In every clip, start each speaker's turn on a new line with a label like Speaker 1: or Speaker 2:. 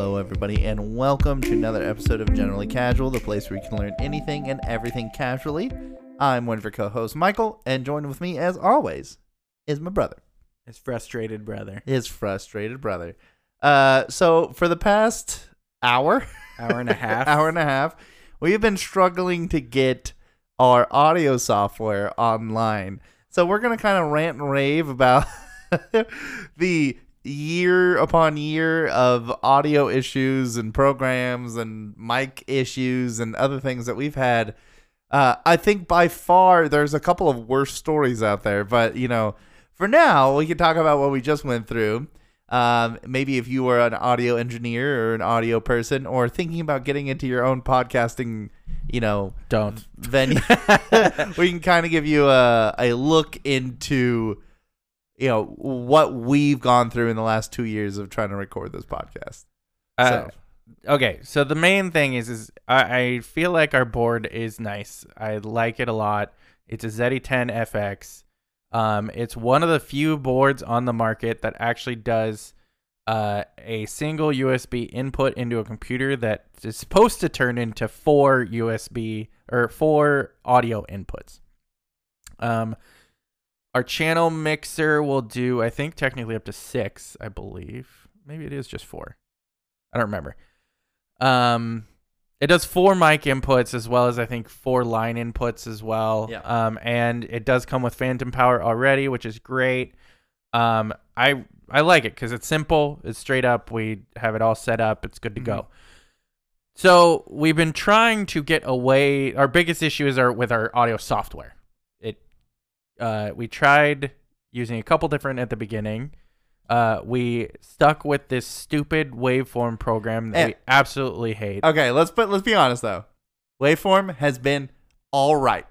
Speaker 1: Hello, everybody, and welcome to another episode of Generally Casual, the place where you can learn anything and everything casually. I'm one of your co-hosts, Michael, and joined with me, as always, is my brother,
Speaker 2: His frustrated brother.
Speaker 1: his frustrated brother. Uh, so for the past hour,
Speaker 2: Hour and a half.
Speaker 1: hour and a half, we have been struggling to get our audio software online. So we're gonna kind of rant and rave about the year upon year of audio issues and programs and mic issues and other things that we've had. Uh, I think by far there's a couple of worse stories out there, but you know, for now we can talk about what we just went through. Um, maybe if you were an audio engineer or an audio person or thinking about getting into your own podcasting, you know,
Speaker 2: Don't.
Speaker 1: venue, we can kind of give you a, a look into, you know, what we've gone through in the last two years of trying to record this podcast.
Speaker 2: Uh,
Speaker 1: So-
Speaker 2: okay, so the main thing is, is I, I feel like our board is nice. I like it a lot. It's a ZE10 FX. Um, it's one of the few boards on the market that actually does uh, a single USB input into a computer that is supposed to turn into four USB or four audio inputs. Um, our channel mixer will do, I think, technically up to six, I believe. Maybe it is just four. I don't remember. Um, it does four mic inputs as well as I think four line inputs as well.
Speaker 1: Yeah.
Speaker 2: Um, and it does come with phantom power already, which is great. Um, I I like it because it's simple. It's straight up. We have it all set up. It's good to go. So we've been trying to get away. Our biggest issue is our with our audio software. Uh, we tried using a couple different at the beginning. Uh, we stuck with this stupid waveform program that
Speaker 1: Eh.
Speaker 2: we absolutely hate.
Speaker 1: Okay, let's but let's be honest though. Waveform has been all right.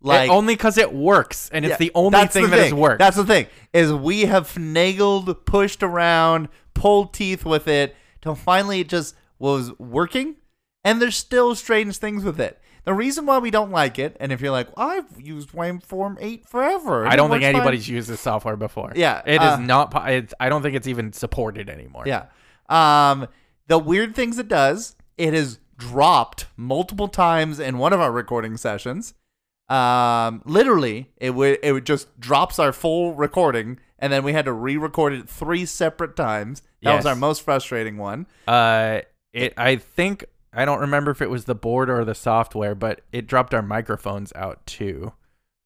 Speaker 1: Like
Speaker 2: only because it works, and it's
Speaker 1: Yeah,
Speaker 2: the only
Speaker 1: that's
Speaker 2: thing that has worked.
Speaker 1: That's the thing is we have finagled, pushed around, pulled teeth with it till finally it just was working. And there's still strange things with it. The reason why we don't like it, and if you're like, I've used Waveform eight forever,
Speaker 2: I don't think
Speaker 1: works fine."
Speaker 2: anybody's used this software before.
Speaker 1: Yeah,
Speaker 2: it
Speaker 1: uh,
Speaker 2: is not. It's, I don't think it's even supported anymore.
Speaker 1: Yeah. Um, the weird things it does, it has dropped multiple times in one of our recording sessions. Um, literally, it would it would just drops our full recording, and then we had to re-record it three separate times. That was our most frustrating one.
Speaker 2: Uh, it. I think I don't remember if it was the board or the software, but it dropped our microphones out too.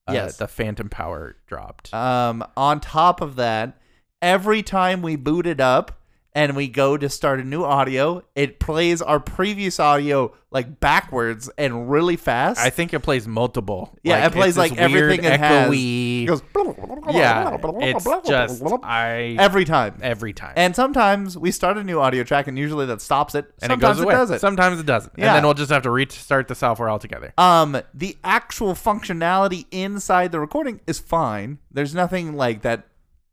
Speaker 2: Uh,
Speaker 1: Yes.
Speaker 2: the phantom power dropped.
Speaker 1: Um, on top of that, every time we booted up and we go to start a new audio, it plays our previous audio like backwards and really fast.
Speaker 2: I think it plays multiple.
Speaker 1: Yeah, it plays like everything it has. It goes
Speaker 2: yeah, it's just I
Speaker 1: every time.
Speaker 2: every time.
Speaker 1: And sometimes we start a new audio track, and usually that stops it.
Speaker 2: And
Speaker 1: sometimes
Speaker 2: it goes away.
Speaker 1: does it.
Speaker 2: Sometimes it doesn't.
Speaker 1: Yeah.
Speaker 2: And then we'll just have to restart the software altogether.
Speaker 1: um, the actual functionality inside the recording is fine. There's nothing like that.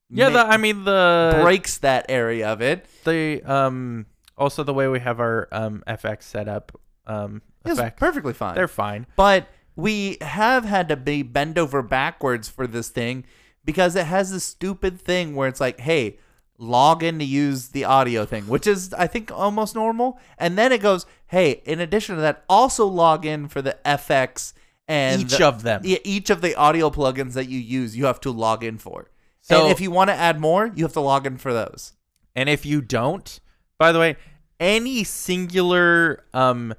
Speaker 2: Yeah, the, I mean the
Speaker 1: breaks that area of it.
Speaker 2: the um also the way we have our um FX set up um effects,
Speaker 1: perfectly fine.
Speaker 2: they're fine.
Speaker 1: but we have had to be bend over backwards for this thing because it has this stupid thing where it's like, hey, log in to use the audio thing, which is I think almost normal, and then it goes, hey, in addition to that, also log in for the FX and
Speaker 2: Each
Speaker 1: the-
Speaker 2: of them.
Speaker 1: yeah, each of the audio plugins that you use, you have to log in for.
Speaker 2: So-
Speaker 1: and if you want to add more, you have to log in for those.
Speaker 2: And if you don't, by the way, any singular um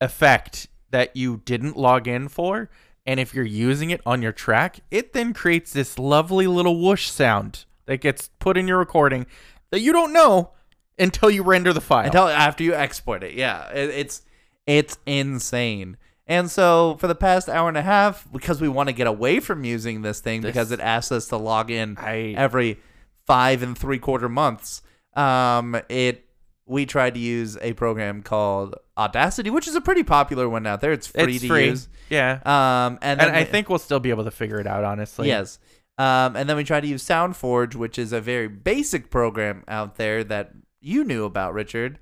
Speaker 2: effect that you didn't log in for, and if you're using it on your track, it then creates this lovely little whoosh sound that gets put in your recording that you don't know until you render the file.
Speaker 1: until after you export it. Yeah, it, it's it's insane. And so for the past hour and a half, because we want to get away from using this thing because it asks us to log in
Speaker 2: I
Speaker 1: every five and three quarter months, um, it we tried to use a program called Audacity, which is a pretty popular one out there. It's free
Speaker 2: it's
Speaker 1: to
Speaker 2: free.
Speaker 1: use.
Speaker 2: Yeah.
Speaker 1: Um, and,
Speaker 2: and I
Speaker 1: we-
Speaker 2: think we'll still be able to figure it out, honestly.
Speaker 1: Yes. Um, and then we tried to use SoundForge, which is a very basic program out there that you knew about, Richard.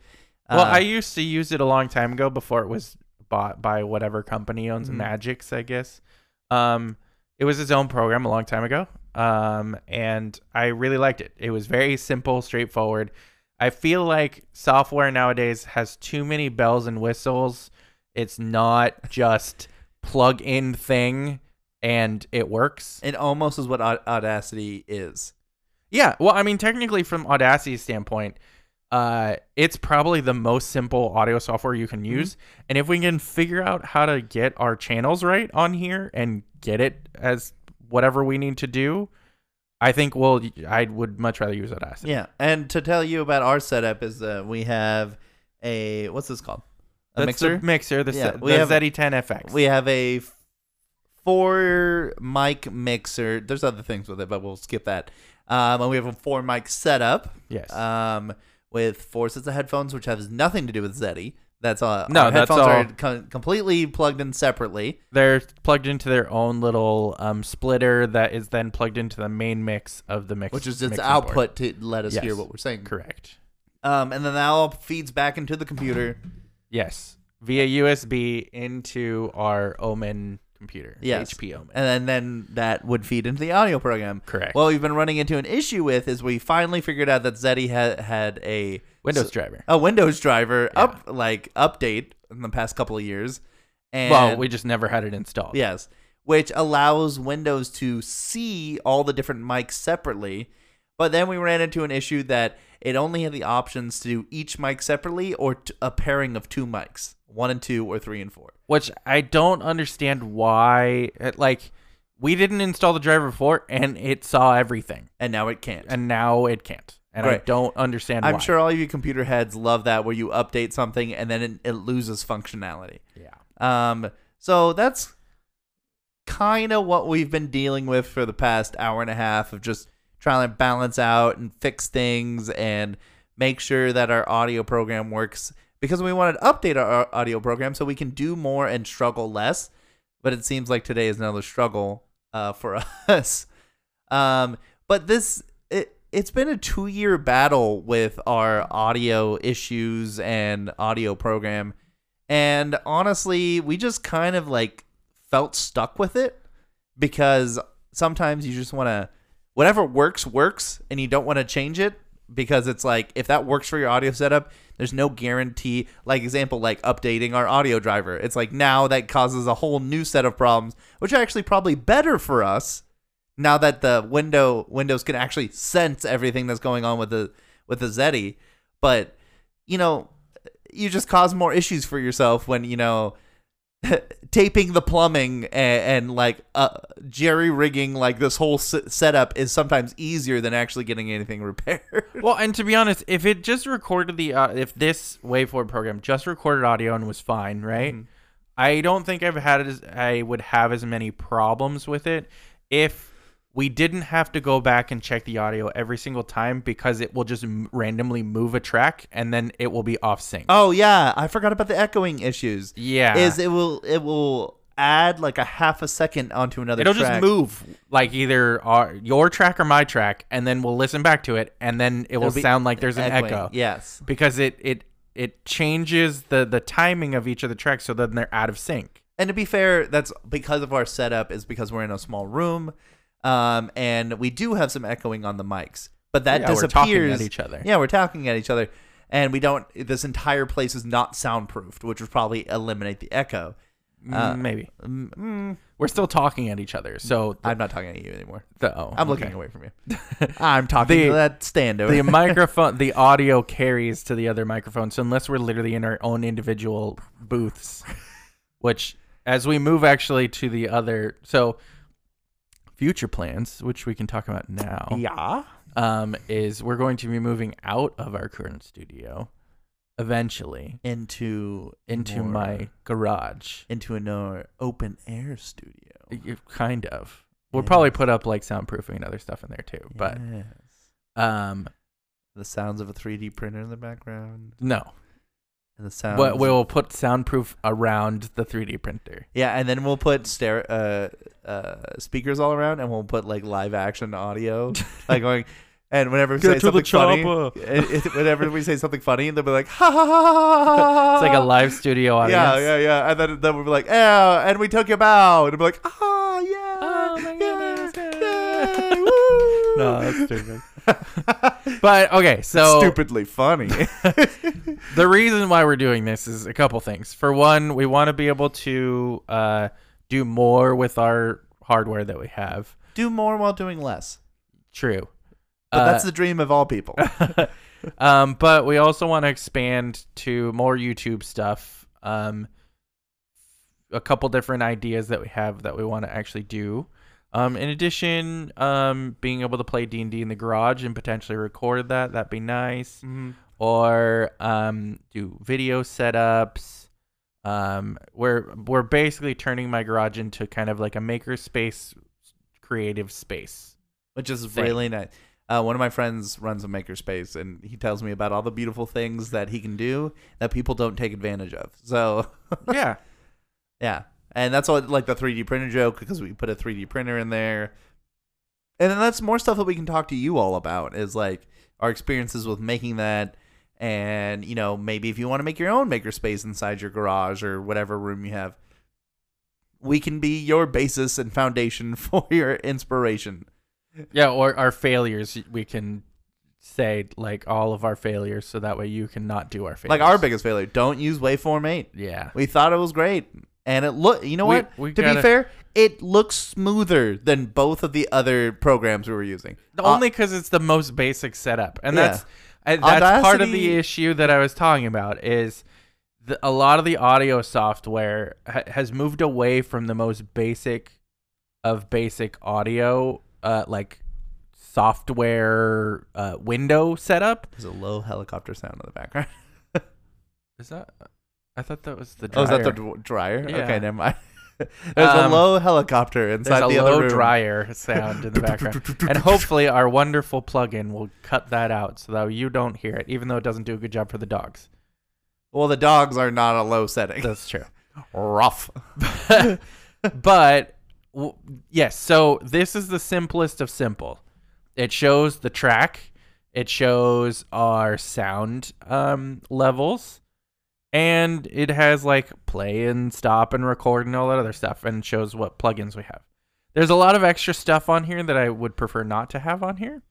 Speaker 2: Well,
Speaker 1: Uh,
Speaker 2: I used to use it a long time ago before it was bought by whatever company owns
Speaker 1: Mhm.
Speaker 2: Magix, I guess. Um, it was its own program a long time ago. Um, and I really liked it. It was very simple, straightforward. I feel like software nowadays has too many bells and whistles. It's not just plug in thing and it works.
Speaker 1: It almost is what Aud- Audacity is.
Speaker 2: Yeah, well, I mean, technically, from Audacity's standpoint, uh, it's probably the most simple audio software you can use. And if we can figure out how to get our channels right on here and get it as whatever we need to do, I think we'll. I would much rather use Audacity.
Speaker 1: Yeah, and to tell you about our setup is that we have a what's this called? A
Speaker 2: That's
Speaker 1: mixer.
Speaker 2: the mixer, the,
Speaker 1: Yeah,
Speaker 2: Se-
Speaker 1: we
Speaker 2: the
Speaker 1: have-
Speaker 2: ZE10FX.
Speaker 1: We have a four mic mixer. There's other things with it, but we'll skip that. Um, and we have a four mic setup.
Speaker 2: yes.
Speaker 1: Um, with four sets of headphones, which has nothing to do with Zeddy. That's all.
Speaker 2: No,
Speaker 1: our
Speaker 2: that's
Speaker 1: headphones are
Speaker 2: all-
Speaker 1: co- completely plugged in separately.
Speaker 2: They're plugged into their own little um, splitter that is then plugged into the main mix of the mix,
Speaker 1: which is its
Speaker 2: mixing
Speaker 1: output
Speaker 2: board.
Speaker 1: to let us hear what we're saying.
Speaker 2: Correct.
Speaker 1: Um, and then that all feeds back into the computer.
Speaker 2: Yes, via USB into our Omen computer.
Speaker 1: Yes.
Speaker 2: HP Omen.
Speaker 1: and then, then that would feed into the audio program.
Speaker 2: Correct.
Speaker 1: What we've been running into an issue with is we finally figured out that Zeddy had had a
Speaker 2: Windows driver.
Speaker 1: a Windows driver
Speaker 2: Yeah.
Speaker 1: up like update in the past couple of years. And
Speaker 2: well, we just never had it installed.
Speaker 1: yes, which allows Windows to see all the different mics separately. But then we ran into an issue that it only had the options to do each mic separately or t- a pairing of two mics, one and two or three and four.
Speaker 2: Which I don't understand why. it- Like, we didn't install the driver before, and it saw everything,
Speaker 1: And now it can't.
Speaker 2: and now it can't. And I
Speaker 1: Right.
Speaker 2: don't understand
Speaker 1: I'm
Speaker 2: why.
Speaker 1: sure all of you computer heads love that where you update something and then it, it loses functionality.
Speaker 2: Yeah.
Speaker 1: Um, so that's kind of what we've been dealing with for the past hour and a half of just trying to balance out and fix things and make sure that our audio program works because we wanted to update our audio program so we can do more and struggle less. But it seems like today is another struggle uh, for us. Um, but this it it's been a two year battle with our audio issues and audio program, and honestly, we just kind of like felt stuck with it because sometimes you just want to whatever works works, and you don't want to change it because it's like if that works for your audio setup there's no guarantee like example like updating our audio driver. It's like now that causes a whole new set of problems which are actually probably better for us now that the window windows can actually sense everything that's going on with the with the Zeddy but you know you just cause more issues for yourself when you know taping the plumbing and, and like uh, jerry rigging like this whole s- setup is sometimes easier than actually getting anything repaired
Speaker 2: Well, and to be honest, if it just recorded the, uh, if this waveform program just recorded audio and was fine, right?
Speaker 1: Mhm.
Speaker 2: I don't think I've had as I would have as many problems with it if we didn't have to go back and check the audio every single time because it will just m- randomly move a track and then it will be off sync.
Speaker 1: oh yeah i forgot about the echoing issues
Speaker 2: yeah,
Speaker 1: is it will it will add like a half a second onto another
Speaker 2: it'll
Speaker 1: track.
Speaker 2: just move like either our, your track or my track, and then we'll listen back to it, and then it will sound like there's an
Speaker 1: echoing,
Speaker 2: echo.
Speaker 1: yes
Speaker 2: because it it it changes the the timing of each of the tracks so then they're out of sync.
Speaker 1: And to be fair, that's because of our setup is because we're in a small room, um, and we do have some echoing on the mics, but that
Speaker 2: Yeah, we're
Speaker 1: disappears.
Speaker 2: talking at each other.
Speaker 1: Yeah, we're talking at each other, and we don't. This entire place is not soundproofed, which would probably eliminate the echo. Uh,
Speaker 2: Mm, Maybe
Speaker 1: Mm, mm,
Speaker 2: we're still talking at each other. So
Speaker 1: I'm not talking at you anymore.
Speaker 2: the, oh,
Speaker 1: I'm looking
Speaker 2: okay.
Speaker 1: away from you. I'm talking
Speaker 2: The-
Speaker 1: to that stand over.
Speaker 2: the microphone, the audio carries to the other microphone. So unless we're literally in our own individual booths, which as we move actually to the other, so future plans, which we can talk about now,
Speaker 1: yeah.
Speaker 2: um, is we're going to be moving out of our current studio eventually
Speaker 1: Into
Speaker 2: into
Speaker 1: more-
Speaker 2: my garage.
Speaker 1: into an uh, open air studio.
Speaker 2: Kind of. We'll
Speaker 1: Yes.
Speaker 2: probably put up like soundproofing and other stuff in there too. But
Speaker 1: Yes.
Speaker 2: um,
Speaker 1: the sounds of a 3D printer in the background,
Speaker 2: no.
Speaker 1: And the sounds.
Speaker 2: But we'll put soundproof around the 3D printer.
Speaker 1: Yeah, and then we'll put stare uh, uh, speakers all around, and we'll put like live action audio, like going. And whenever we say
Speaker 2: Get to the
Speaker 1: something funny,
Speaker 2: chopper.
Speaker 1: it, it- whenever we say something funny, they'll be like, ha ha ha ha ha. ha.
Speaker 2: It's like a live studio audience.
Speaker 1: Yeah, yeah, yeah. And then, then we'll be like, yeah, and we took you out. And we'll be like, oh, yeah.
Speaker 2: Oh my
Speaker 1: yeah,
Speaker 2: goodness,
Speaker 1: yay,
Speaker 2: yeah."
Speaker 1: woo.
Speaker 2: No, that's stupid. but okay, so
Speaker 1: Stupidly funny.
Speaker 2: the reason why we're doing this is a couple things. For one, we want to be able to uh, do more with our hardware that we have.
Speaker 1: Do more while doing less.
Speaker 2: True.
Speaker 1: But
Speaker 2: Uh,
Speaker 1: that's the dream of all people.
Speaker 2: um, but we also want to expand to more YouTube stuff. Um, a couple different ideas that we have that we want to actually do. Um, in addition, um, being able to play D and D in the garage and potentially record that, that'd be nice.
Speaker 1: Mhm.
Speaker 2: Or um, do video setups. Um, we're we're basically turning my garage into kind of like a maker space, creative space.
Speaker 1: Which is
Speaker 2: Thing.
Speaker 1: really nice. Uh, one of my friends runs a makerspace, and he tells me about all the beautiful things that he can do that people don't take advantage of. So,
Speaker 2: yeah,
Speaker 1: yeah, and that's what like the 3D printer joke because we put a 3D printer in there, and then that's more stuff that we can talk to you all about is like our experiences with making that, and you know maybe if you want to make your own makerspace inside your garage or whatever room you have, we can be your basis and foundation for your inspiration.
Speaker 2: Yeah, or our failures, we can say like all of our failures, so that way you can not do our failures.
Speaker 1: Like our biggest failure, don't use Waveform 8.
Speaker 2: yeah.
Speaker 1: We thought it was great. And it look, you know
Speaker 2: We-
Speaker 1: what?
Speaker 2: we
Speaker 1: to
Speaker 2: gotta-
Speaker 1: be fair, it looks smoother than both of the other programs we were using. Uh,
Speaker 2: Only because it's the most basic setup, and
Speaker 1: Yeah.
Speaker 2: that's I, that's part of
Speaker 1: Audacity-
Speaker 2: the issue that I was talking about. Is the, a lot of the audio software ha- has moved away from the most basic of basic audio, uh, like software uh, window setup.
Speaker 1: There's a low helicopter sound in the background.
Speaker 2: Is that? I thought that was the.
Speaker 1: Oh,
Speaker 2: Dryer.
Speaker 1: is that the dr- dryer?
Speaker 2: Yeah.
Speaker 1: Okay, never mind. There's a
Speaker 2: Um,
Speaker 1: low helicopter inside the other room.
Speaker 2: There's a low dryer sound in the background. and hopefully our wonderful plugin will cut that out so that you don't hear it, even though it doesn't do a good job for the dogs.
Speaker 1: Well, the dogs are not a low setting.
Speaker 2: That's true.
Speaker 1: Rough.
Speaker 2: but w- yes, so this is the simplest of simple. It shows the track, it shows our sound um, levels, and it has like play and stop and record and all that other stuff, and shows what plugins we have. There's a lot of extra stuff on here that I would prefer not to have on here,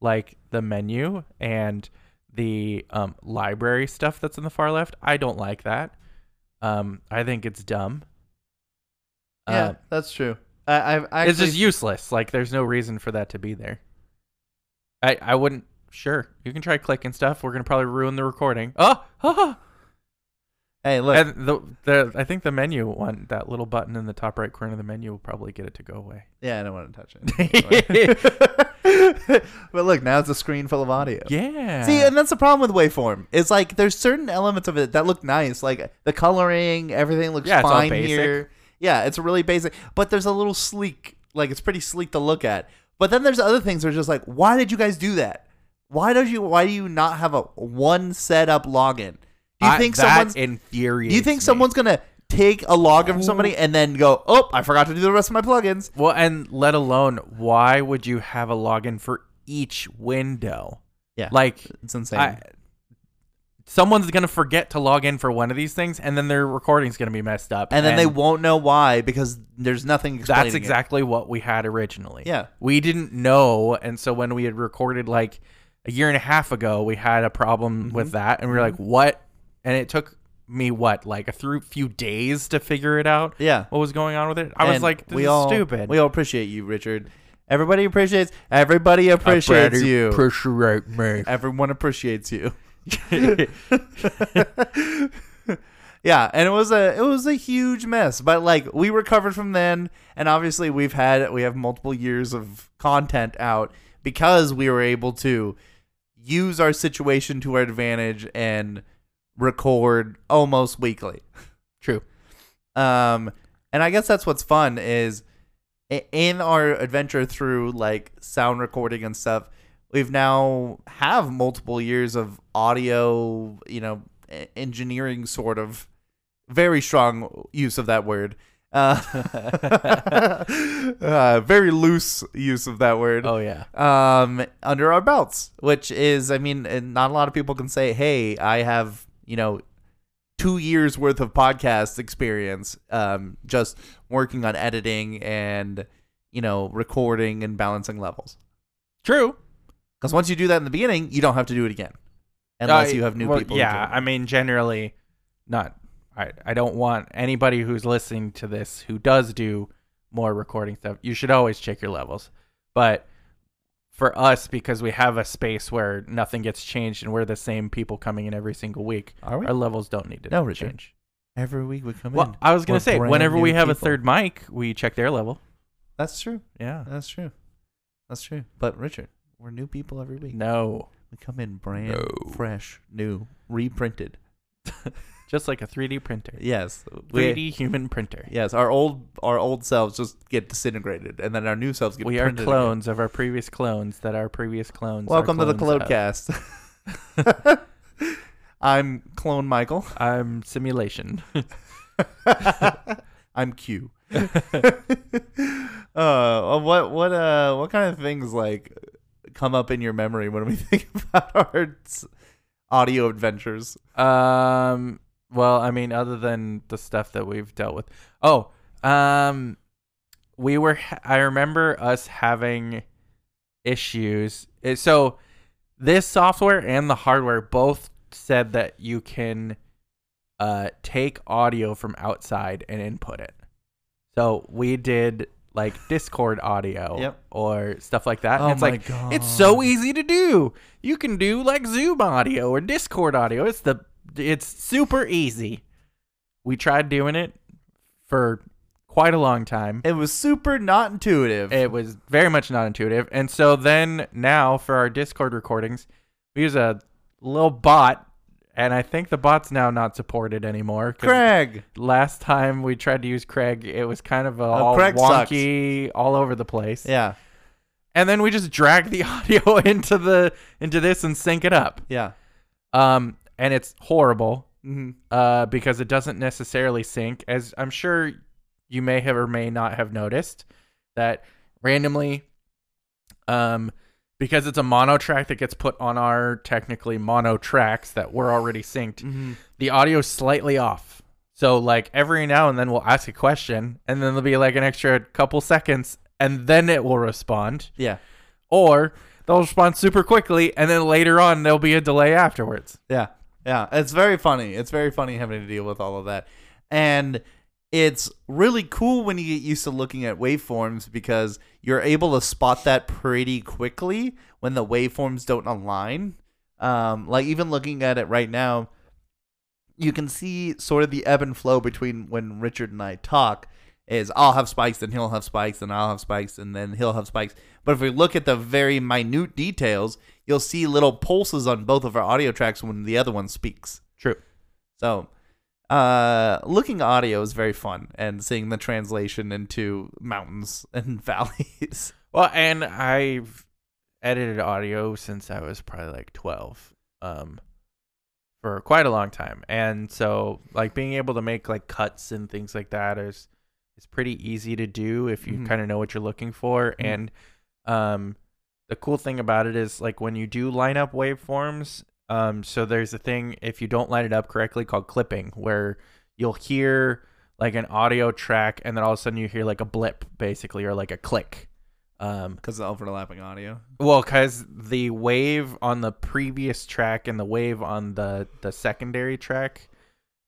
Speaker 2: like the menu and the um, library stuff that's in the far left. I don't like that. Um, I think it's dumb.
Speaker 1: yeah,
Speaker 2: Uh,
Speaker 1: that's true. I, actually,
Speaker 2: it's just useless. Like, there's no reason for that to be there. I I wouldn't. Sure, you can try clicking stuff. We're gonna probably ruin the recording. Oh, oh,
Speaker 1: Hey, look.
Speaker 2: and the the I think the menu one, that little button in the top right corner of the menu, will probably get it to go away.
Speaker 1: yeah, I don't want to touch it. but look, now it's a screen full of audio.
Speaker 2: Yeah.
Speaker 1: See, and that's the problem with waveform. It's like there's certain elements of it that look nice, like the coloring, everything looks
Speaker 2: Yeah, it's all
Speaker 1: fine
Speaker 2: basic.
Speaker 1: here. Yeah, it's really basic, but there's a little sleek, like it's pretty sleek to look at. But then there's other things that are just like, why did you guys do that? Why don't you? Why do you not have a one setup login? Do you
Speaker 2: I-
Speaker 1: think
Speaker 2: that
Speaker 1: someone's?
Speaker 2: infuriates?
Speaker 1: Do you think
Speaker 2: me.
Speaker 1: someone's gonna take a login from somebody and then go, oh, I forgot to do the rest of my plugins?
Speaker 2: Well, and let alone, why would you have a login for each window?
Speaker 1: Yeah,
Speaker 2: Like,
Speaker 1: it's insane.
Speaker 2: I, someone's gonna forget to log in for one of these things, and then their recording's gonna be messed up,
Speaker 1: and then they won't know why because there's nothing explaining
Speaker 2: That's
Speaker 1: it.
Speaker 2: exactly what we had originally.
Speaker 1: Yeah.
Speaker 2: we didn't know, and so when we had recorded like a year and a half ago, we had a problem
Speaker 1: Mm-hmm.
Speaker 2: with that, and we were like, "What?" And it took me what like a through few days to figure it out.
Speaker 1: Yeah.
Speaker 2: what was going on with it? I was like, "This
Speaker 1: we
Speaker 2: is
Speaker 1: all,
Speaker 2: stupid."
Speaker 1: We all appreciate you, Richard. Everybody appreciates. Everybody appreciates you.
Speaker 2: Appreciate me.
Speaker 1: Everyone appreciates you. yeah, and it was a it was a huge mess, but like we recovered from then, and obviously we've had we have multiple years of content out because we were able to use our situation to our advantage and record almost weekly.
Speaker 2: True.
Speaker 1: Um, and I guess that's what's fun is in our adventure through like sound recording and stuff, we've now have multiple years of audio, you know, engineering sort of very strong use of that word. Uh, uh, very loose use of that word
Speaker 2: Oh yeah.
Speaker 1: um, under our belts, which is, I mean, not a lot of people can say, "Hey, I have you know two years worth of podcast experience, um, just working on editing and you know recording and balancing levels."
Speaker 2: True.
Speaker 1: Because once you do that in the beginning, you don't have to do it again, unless
Speaker 2: Uh,
Speaker 1: you have new
Speaker 2: well,
Speaker 1: people.
Speaker 2: Yeah. I mean, generally, not. I I don't want anybody who's listening to this who does do more recording stuff. You should always check your levels, but for us, because we have a space where nothing gets changed and we're the same people coming in every single week,
Speaker 1: Are we?
Speaker 2: our levels don't need to
Speaker 1: No, Richard.
Speaker 2: change.
Speaker 1: Every week we come
Speaker 2: Well,
Speaker 1: in.
Speaker 2: I was gonna
Speaker 1: We're
Speaker 2: say, whenever we
Speaker 1: new
Speaker 2: have a third mic, we check their level.
Speaker 1: That's true.
Speaker 2: Yeah.
Speaker 1: That's true. That's true. But Richard, we're new people every week.
Speaker 2: No,
Speaker 1: We come in brand
Speaker 2: No.
Speaker 1: fresh, new, reprinted.
Speaker 2: just like a 3D printer,
Speaker 1: Yes. We,
Speaker 2: 3D human printer.
Speaker 1: yes, our old our old selves just get disintegrated and then our new selves get
Speaker 2: We are
Speaker 1: printed again.
Speaker 2: clones of our previous clones that our previous clones.
Speaker 1: Welcome to the
Speaker 2: clones of.
Speaker 1: Clodecast. I'm Clone Michael.
Speaker 2: I'm simulation.
Speaker 1: I'm Q. uh, what what uh what kind of things like come up in your memory when we think about our audio adventures?
Speaker 2: um. Well, I mean, other than the stuff that we've dealt with. Oh, um, we were. I remember us having issues. Eh, So, this software and the hardware both said that you can uh take audio from outside and input it. So we did like Discord audio
Speaker 1: Yep.
Speaker 2: or stuff like that.
Speaker 1: Oh
Speaker 2: and it's
Speaker 1: my
Speaker 2: like
Speaker 1: god,
Speaker 2: It's so easy to do. You can do like Zoom audio or Discord audio. It's the it's super easy. We tried doing it for quite a long time.
Speaker 1: It was super not intuitive.
Speaker 2: It was very much not intuitive. And so then now for our Discord recordings, we use a little bot and I think the bot's now not supported anymore. 'cause
Speaker 1: Craig.
Speaker 2: Last time we tried to use Craig, it was kind of a
Speaker 1: Oh,
Speaker 2: all
Speaker 1: Craig sucks.
Speaker 2: wonky, all over the place.
Speaker 1: Yeah,
Speaker 2: And then we just drag the audio into the into this and sync it up.
Speaker 1: yeah.
Speaker 2: Um, and it's horrible
Speaker 1: hmm
Speaker 2: uh, because it doesn't necessarily sync. As I'm sure you may have or may not have noticed that randomly, um, because it's a mono track that gets put on our technically mono tracks that we're already synced,
Speaker 1: hmm
Speaker 2: the audio's slightly off. So like every now and then we'll ask a question and then there'll be like an extra couple seconds and then it will respond.
Speaker 1: Yeah,
Speaker 2: Or they'll respond super quickly and then later on there'll be a delay afterwards.
Speaker 1: yeah, yeah. It's very funny. It's very funny having to deal with all of that, and it's really cool when you get used to looking at waveforms because you're able to spot that pretty quickly when the waveforms don't align. Um, like even looking at it right now, you can see sort of the ebb and flow between when Richard and I talk. Is I'll have spikes, then he'll have spikes, and I'll have spikes, and then he'll have spikes. But if we look at the very minute details, you'll see little pulses on both of our audio tracks when the other one speaks.
Speaker 2: True.
Speaker 1: So, uh, looking audio is very fun, and seeing the translation into mountains and valleys.
Speaker 2: Well, and I've edited audio since I was probably like 12. Um for quite a long time. And so like being able to make like cuts and things like that is is pretty easy to do if you
Speaker 1: Mhm.
Speaker 2: kind of know what you're looking for
Speaker 1: Mhm.
Speaker 2: and um the cool thing about it is like when you do line up waveforms um so there's a thing if you don't line it up correctly called clipping where you'll hear like an audio track and then all of a sudden you hear like a blip basically or like a click um
Speaker 1: Because of overlapping audio.
Speaker 2: well, because the wave on the previous track and the wave on the the secondary track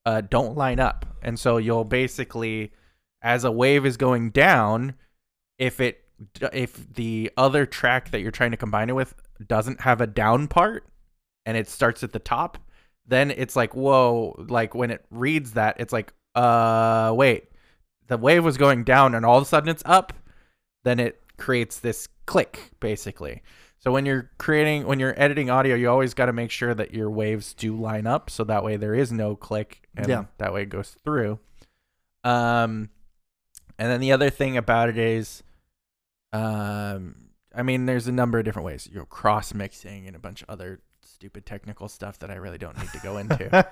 Speaker 2: uh, don't line up, and so you'll basically, as a wave is going down, if it if the other track that you're trying to combine it with doesn't have a down part and it starts at the top, then it's like whoa, like when it reads that, it's like uh wait, the wave was going down and all of a sudden it's up, then it creates this click basically. So when you're creating when you're editing audio, you always got to make sure that your waves do line up so that way there is no click and
Speaker 1: Yeah.
Speaker 2: that way it goes through. Um and then the other thing about it is um I mean there's a number of different ways. You know, cross mixing and a bunch of other stupid technical stuff that I really don't need to go into.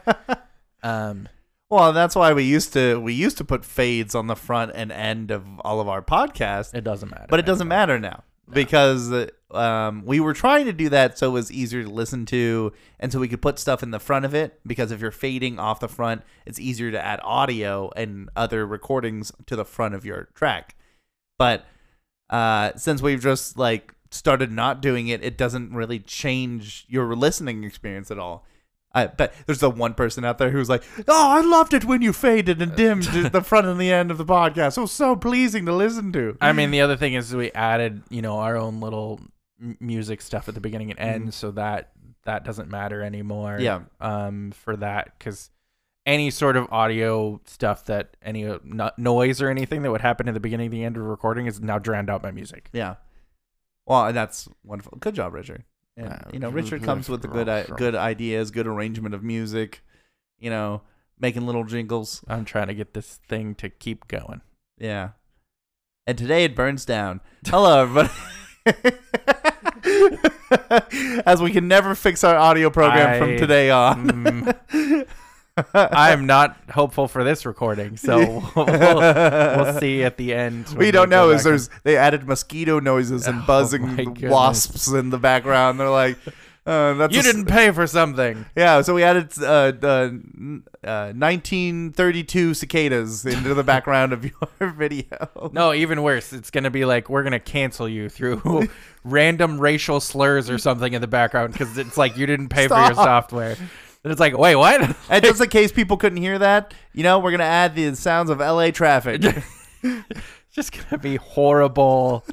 Speaker 2: um
Speaker 1: well, that's why we used to we used to put fades on the front and end of all of our podcasts,
Speaker 2: it doesn't matter.
Speaker 1: but it doesn't
Speaker 2: anymore.
Speaker 1: matter now because um, we were trying to do that so it was easier to listen to, and so we could put stuff in the front of it. Because if you're fading off the front, it's easier to add audio and other recordings to the front of your track. But uh, since we've just like started not doing it, it doesn't really change your listening experience at all. I bet there's the one person out there who's like, "Oh, I loved it when you faded and dimmed the front and the end of the podcast. It was so pleasing to listen to."
Speaker 2: I mean, the other thing is we added, you know, our own little music stuff at the beginning and end, so that that doesn't matter anymore.
Speaker 1: Yeah.
Speaker 2: Um, for that, because any sort of audio stuff that any uh, no- noise or anything that would happen at the beginning, the end of recording is now drowned out by music.
Speaker 1: Yeah. Well, and that's wonderful. Good job, Richard. And,
Speaker 2: Uh,
Speaker 1: you know, Richard comes with the good i- good ideas, good arrangement of music. You know, making little jingles.
Speaker 2: I'm trying to get this thing to keep going.
Speaker 1: Yeah. And today it burns down. Hello, everybody. As we can never fix our audio program from today on.
Speaker 2: I am not hopeful for this recording, so we'll, we'll see at the end. We don't
Speaker 1: know is there's they added mosquito noises and
Speaker 2: Oh
Speaker 1: buzzing
Speaker 2: goodness.
Speaker 1: wasps in the background. They're like, uh, that's
Speaker 2: You
Speaker 1: a
Speaker 2: didn't pay for something.
Speaker 1: Yeah, so we added uh, uh, uh, 1932 cicadas into the background of your video.
Speaker 2: No, even worse. It's gonna be like we're gonna cancel you through random racial slurs or something in the background because it's like you didn't pay for your software. And it's like, wait, what?
Speaker 1: And just in case people couldn't hear that, you know, we're gonna add the sounds of LA traffic.
Speaker 2: it's just gonna be horrible.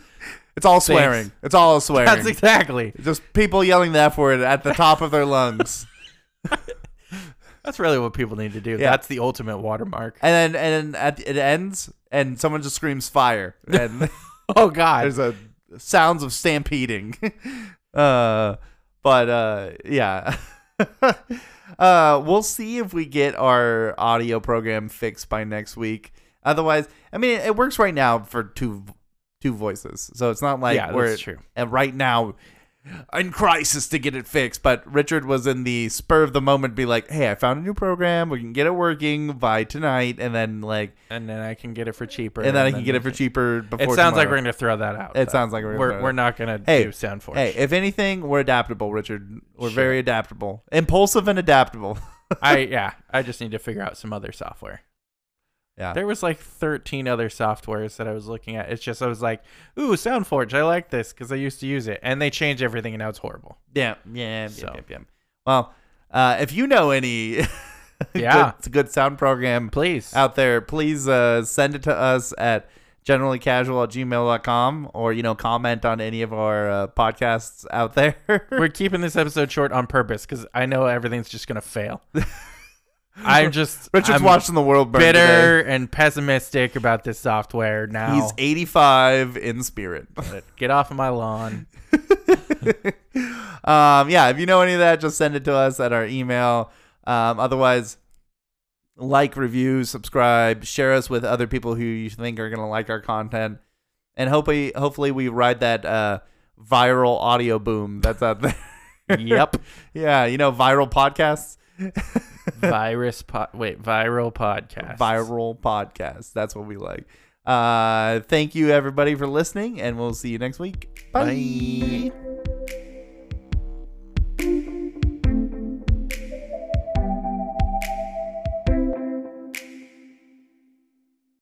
Speaker 1: It's all swearing. It's all swearing.
Speaker 2: That's exactly.
Speaker 1: just people yelling the F word at the top of their lungs.
Speaker 2: That's really what people need to do.
Speaker 1: Yeah.
Speaker 2: That's the ultimate watermark.
Speaker 1: And then and then at it ends and someone just screams fire and
Speaker 2: Oh God.
Speaker 1: there's a sounds of stampeding. uh but uh yeah. Uh we'll see if we get our audio program fixed by next week. Otherwise, I mean it works right now for two two voices. So it's not like
Speaker 2: yeah,
Speaker 1: we're
Speaker 2: that's true.
Speaker 1: and right now in crisis to get it fixed. But Richard was in the spur of the moment, be like, "Hey, I found a new program. We can get it working by tonight." And then like,
Speaker 2: And then I can get it for cheaper.
Speaker 1: and then I can get it for cheaper. Before it
Speaker 2: sounds like we're gonna throw that out.
Speaker 1: It sounds like we're
Speaker 2: we're we're not gonna
Speaker 1: Hey,
Speaker 2: do sound.
Speaker 1: Hey, if anything, we're adaptable, Richard. We're
Speaker 2: Sure.
Speaker 1: very adaptable, impulsive, and adaptable.
Speaker 2: I yeah, I just need to figure out some other software.
Speaker 1: Yeah.
Speaker 2: There was like 13 other softwares that I was looking at. It's just I was like, "Ooh, SoundForge, I like this because I used to use it." And they changed everything, and now it's horrible.
Speaker 1: Yeah, yeah,
Speaker 2: So.
Speaker 1: yeah, yeah. Well, uh, if you know any,
Speaker 2: Yeah.
Speaker 1: good, good sound program
Speaker 2: Please,
Speaker 1: out there, please uh, send it to us at generallycasual at gmail.com or, you know, comment on any of our uh, podcasts out there.
Speaker 2: we're keeping this episode short on purpose because I know everything's just gonna fail. I'm just
Speaker 1: Richard's
Speaker 2: I'm
Speaker 1: watching the world burn
Speaker 2: bitter
Speaker 1: today.
Speaker 2: and pessimistic about this software now.
Speaker 1: He's 85 in spirit.
Speaker 2: Get off of my lawn.
Speaker 1: um, yeah, if you know any of that, just send it to us at our email. Um, otherwise, like, review, subscribe, share us with other people who you think are gonna like our content, and hopefully, hopefully, we ride that uh, viral audio boom that's out there.
Speaker 2: yep.
Speaker 1: yeah, you know, viral podcasts,
Speaker 2: Virus po- wait, viral podcast.
Speaker 1: viral podcasts. That's what we like. Uh, thank you everybody for listening, and we'll see you next week. Bye.
Speaker 2: Bye.